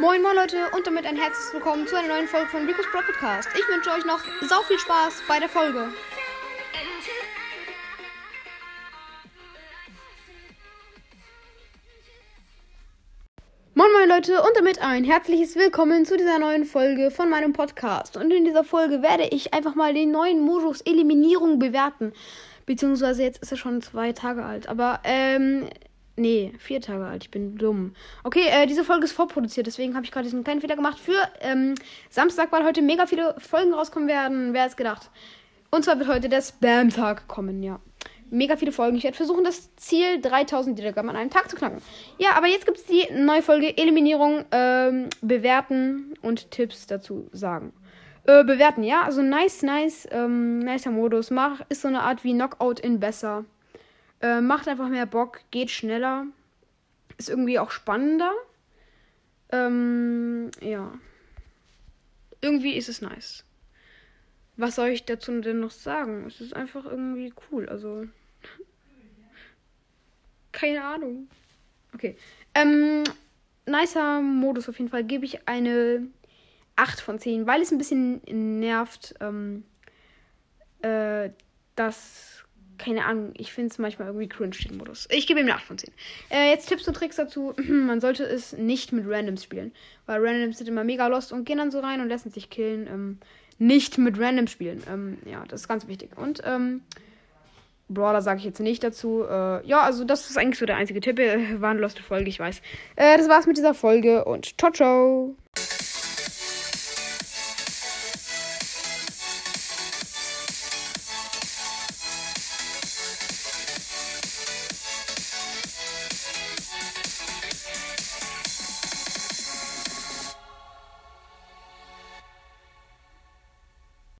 Moin moin Leute und damit ein herzliches Willkommen zu einer neuen Folge von Rico's Pro Podcast. Ich wünsche euch noch sau viel Spaß bei der Folge. Moin moin Leute und damit ein herzliches Willkommen zu dieser neuen Folge von meinem Podcast. Und in dieser Folge werde ich einfach mal den neuen Modus Eliminierung bewerten. Beziehungsweise jetzt ist er schon zwei Tage alt. Aber ähm, Nee, vier Tage alt. Ich bin dumm. Okay, äh, diese Folge ist vorproduziert, deswegen habe ich gerade diesen kleinen Fehler gemacht für ähm, Samstag, weil heute mega viele Folgen rauskommen werden. Wer es gedacht? Und zwar wird heute der Spam-Tag kommen, ja. Mega viele Folgen. Ich werde versuchen, das Ziel 3000 Wiedergaben an einem Tag zu knacken. Ja, aber jetzt gibt es die neue Folge Eliminierung, ähm, bewerten und Tipps dazu sagen. Äh, bewerten, ja. Also nice, nice, ähm, nicer Modus. Mach, ist so eine Art wie Knockout in besser. Äh, macht einfach mehr Bock, geht schneller. Ist irgendwie auch spannender. Ähm, ja. Irgendwie ist es nice. Was soll ich dazu denn noch sagen? Es ist einfach irgendwie cool. Also. Keine Ahnung. Okay. Ähm, nicer Modus auf jeden Fall. Gebe ich eine 8 von 10, weil es ein bisschen nervt, ähm, äh, dass keine Ahnung, ich finde es manchmal irgendwie cringe, den Modus. Ich gebe ihm eine 8 von 10. Äh, jetzt Tipps und Tricks dazu. Man sollte es nicht mit Randoms spielen. Weil Randoms sind immer mega lost und gehen dann so rein und lassen sich killen. Ähm, nicht mit Randoms spielen. Ähm, ja, das ist ganz wichtig. Und, ähm, Brawler sage ich jetzt nicht dazu. Äh, ja, also das ist eigentlich so der einzige Tipp. War eine loste Folge, ich weiß. Äh, das war's mit dieser Folge und ciao, ciao.